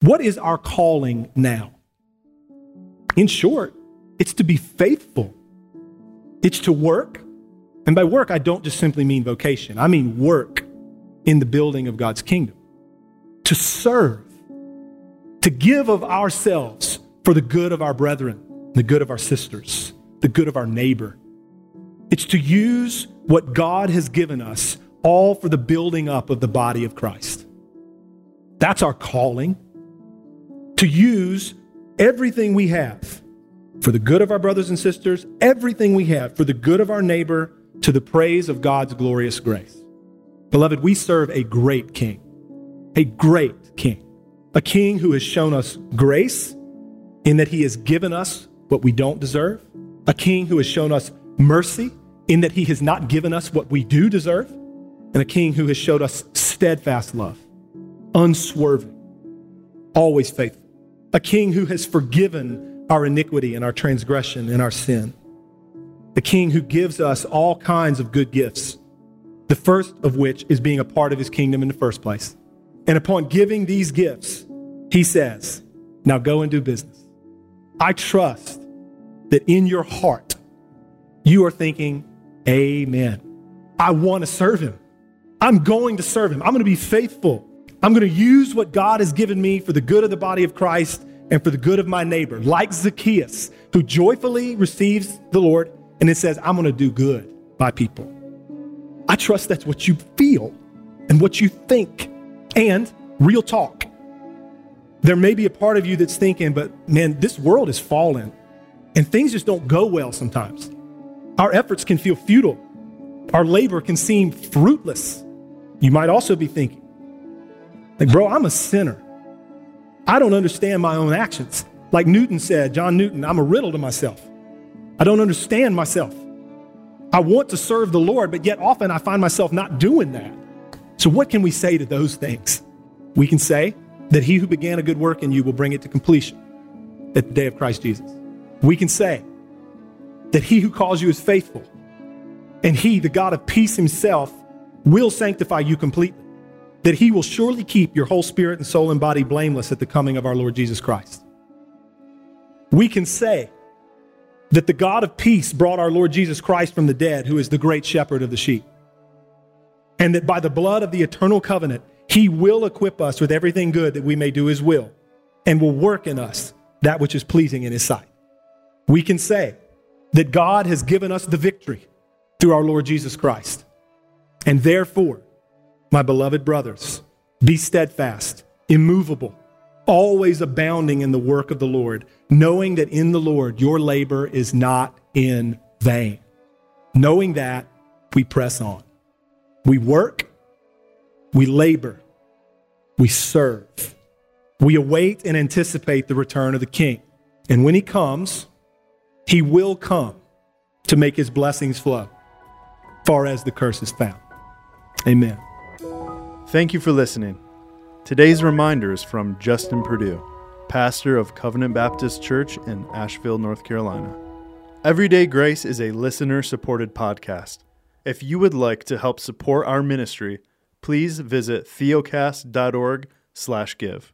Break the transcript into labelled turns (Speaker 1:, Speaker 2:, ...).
Speaker 1: What is our calling now? In short, it's to be faithful. It's to work. And by work, I don't just simply mean vocation, I mean work in the building of God's kingdom. To serve, to give of ourselves for the good of our brethren, the good of our sisters, the good of our neighbor. It's to use what God has given us all for the building up of the body of Christ. That's our calling. To use everything we have for the good of our brothers and sisters, everything we have for the good of our neighbor, to the praise of God's glorious grace. Beloved, we serve a great king, a great king, a king who has shown us grace in that he has given us what we don't deserve, a king who has shown us mercy in that he has not given us what we do deserve, and a king who has showed us steadfast love, unswerving, always faithful, a king who has forgiven our iniquity and our transgression and our sin, the king who gives us all kinds of good gifts, the first of which is being a part of his kingdom in the first place. And upon giving these gifts, he says, Now go and do business. I trust that in your heart, you are thinking, Amen. I want to serve him. I'm going to serve him. I'm going to be faithful. I'm going to use what God has given me for the good of the body of Christ and for the good of my neighbor, like Zacchaeus, who joyfully receives the Lord and it says, I'm going to do good by people. I trust that's what you feel and what you think. And real talk. There may be a part of you that's thinking, but man, this world is fallen and things just don't go well sometimes. Our efforts can feel futile, our labor can seem fruitless. You might also be thinking, like, bro, I'm a sinner. I don't understand my own actions. Like Newton said, John Newton, I'm a riddle to myself. I don't understand myself. I want to serve the Lord, but yet often I find myself not doing that. So, what can we say to those things? We can say that he who began a good work in you will bring it to completion at the day of Christ Jesus. We can say that he who calls you is faithful, and he, the God of peace himself, will sanctify you completely, that he will surely keep your whole spirit and soul and body blameless at the coming of our Lord Jesus Christ. We can say that the God of peace brought our Lord Jesus Christ from the dead, who is the great shepherd of the sheep, and that by the blood of the eternal covenant, he will equip us with everything good that we may do his will and will work in us that which is pleasing in his sight. We can say that God has given us the victory through our Lord Jesus Christ. And therefore, my beloved brothers, be steadfast, immovable, always abounding in the work of the Lord, knowing that in the Lord your labor is not in vain. Knowing that, we press on. We work we labor. We serve. We await and anticipate the return of the King. And when he comes, he will come to make his blessings flow, far as the curse is found. Amen.
Speaker 2: Thank you for listening. Today's reminder is from Justin Perdue, pastor of Covenant Baptist Church in Asheville, North Carolina. Everyday Grace is a listener supported podcast. If you would like to help support our ministry, please visit theocast.org/give.